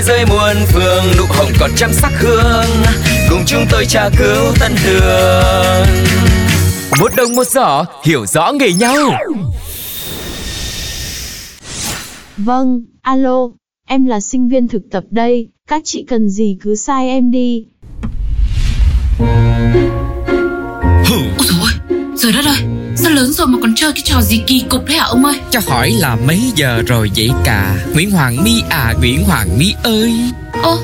Thế giới muôn phương nụ hồng còn trăm sắc hương. Cùng chúng tôi tra cứu tân đường Một đồng một giỏ hiểu rõ nghề nhau. Vâng, alo, em là sinh viên thực tập đây, các chị cần gì cứ sai em đi. Ôi dồi ôi, trời đất ơi Sao lớn rồi mà còn chơi cái trò gì kỳ cục thế hả ông ơi? Cho hỏi là mấy giờ rồi vậy cả Nguyễn Hoàng My à Nguyễn Hoàng My ơi. Ô,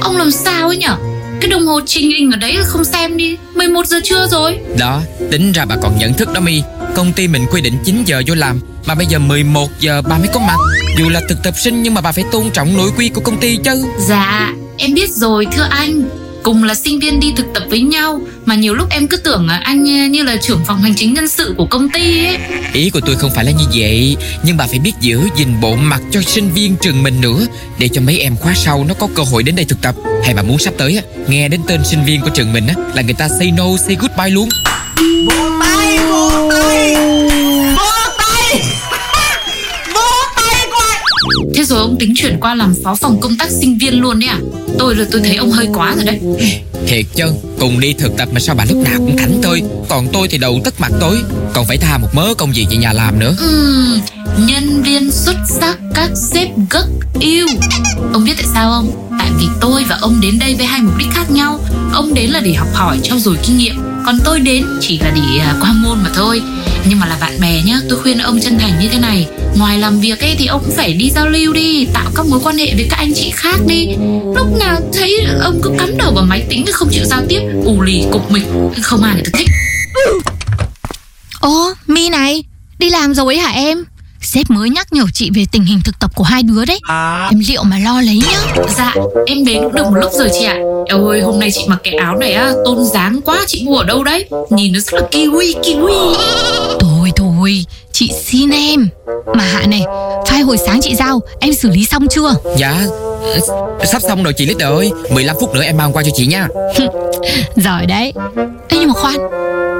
ông làm sao ấy nhở Cái đồng hồ trình hình ở đấy không xem đi. 11 giờ trưa rồi. Đó tính ra bà còn nhận thức đó My Công ty mình quy định 9 giờ vô làm Mà bây giờ 11 giờ bà mới có mặt. Dù là thực tập sinh nhưng mà bà phải tôn trọng nội quy của công ty chứ. Dạ, em biết rồi thưa anh Cùng là sinh viên đi thực tập với nhau Mà nhiều lúc em cứ tưởng là anh eh, như là trưởng phòng hành chính nhân sự của công ty ấy. Ý của tôi không phải là như vậy Nhưng bà phải biết giữ gìn bộ mặt cho sinh viên trường mình nữa Để cho mấy em khóa sau nó có cơ hội đến đây thực tập. Hay bà muốn sắp tới á Nghe đến tên sinh viên của trường mình á Là người ta say no say goodbye luôn. Vỗ tay Vỗ tay Vỗ tay Thế rồi ông tính chuyển qua làm phó phòng công tác sinh viên luôn đấy à? Tôi là tôi thấy ông hơi quá rồi đấy. Thiệt chứ Cùng đi thực tập mà sao bà lúc nào cũng thảnh tôi. Còn tôi thì đầu tất mặt tối Còn phải tha một mớ công việc về nhà làm nữa. Ừm, nhân viên xuất sắc các sếp gấc yêu. Ông biết tại sao không? Tại vì tôi và ông đến đây với hai mục đích khác nhau. Ông đến là để học hỏi trau dồi kinh nghiệm. Còn tôi đến chỉ là để à, qua môn mà thôi. Nhưng mà là bạn bè nhá Tôi khuyên ông chân thành như thế này Ngoài làm việc ấy thì ông cũng phải đi giao lưu đi Tạo các mối quan hệ với các anh chị khác đi Lúc nào thấy ông cứ cắm đầu vào máy tính Không chịu giao tiếp ù lì cục mịch Không ai người ta thích Ồ, My này, đi làm rồi hả em? Sếp mới nhắc nhở chị về tình hình thực tập của hai đứa đấy. Em liệu mà lo lấy nhá. Dạ, em đến cũng được một lúc rồi chị ạ. Eo ơi, hôm nay chị mặc cái áo này á, tôn dáng quá, chị mua ở đâu đấy? Nhìn nó rất là kiwi, kiwi. Thôi thôi, chị xin em. Mà Hạ này, file hồi sáng chị giao, em xử lý xong chưa? Dạ ờ, Sắp xong rồi chị Leader ơi 15 phút nữa em mang qua cho chị nha Giỏi đấy. Ê nhưng mà khoan,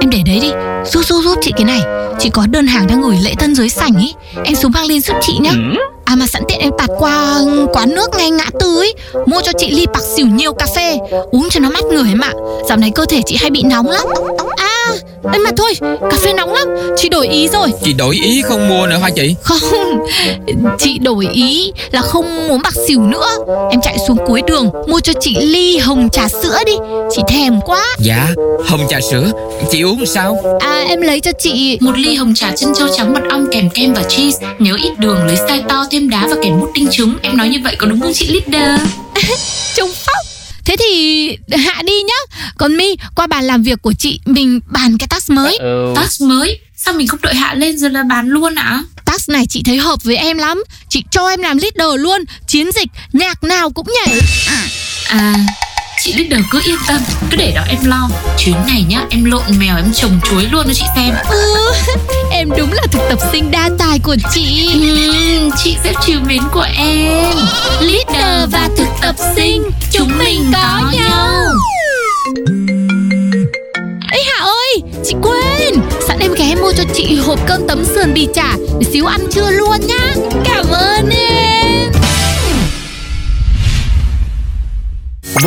em để đấy đi. Giúp giúp giúp chị cái này. Chị có đơn hàng đang gửi lễ tân dưới sảnh ấy. Em xuống mang lên giúp chị nhá. À mà sẵn tiện em tạt qua quán nước ngay ngã tư ấy Mua cho chị ly bạc xỉu nhiều cà phê Uống cho nó mát người em ạ Dạo này cơ thể chị hay bị nóng lắm Ấy mà thôi, cà phê nóng lắm Chị đổi ý rồi Chị đổi ý không mua nữa hả chị Không, chị đổi ý là không muốn bạc xỉu nữa Em chạy xuống cuối đường Mua cho chị ly hồng trà sữa đi Chị thèm quá Dạ Hồng trà sữa Chị uống sao À em lấy cho chị Một ly hồng trà chân châu trắng mật ong kèm kem và cheese. Nhớ ít đường, lấy size to, thêm đá và kèm bút tinh trứng. Em nói như vậy có đúng không chị Leader? Thế thì hạ đi nhá. Còn My qua bàn làm việc của chị Mình bàn cái task mới. Task mới? Sao mình không đợi hạ lên rồi là bán luôn ạ? Task này chị thấy hợp với em lắm. Chị cho em làm leader luôn. Chiến dịch nhạc nào cũng nhảy. À, chị Leader cứ yên tâm, cứ để đó em lo. Chuyến này nhá, em lộn mèo, em trồng chuối luôn cho chị xem. ừ, Em đúng là thực tập sinh đa tài của chị. Ừm, chị xếp trừ mến của em. Leader và thực tập sinh Chúng mình có nhau. Ê Hạ ơi Chị quên. Sẵn em ghé mua cho chị hộp cơm tấm sườn bì chả. Để xíu ăn trưa luôn nhá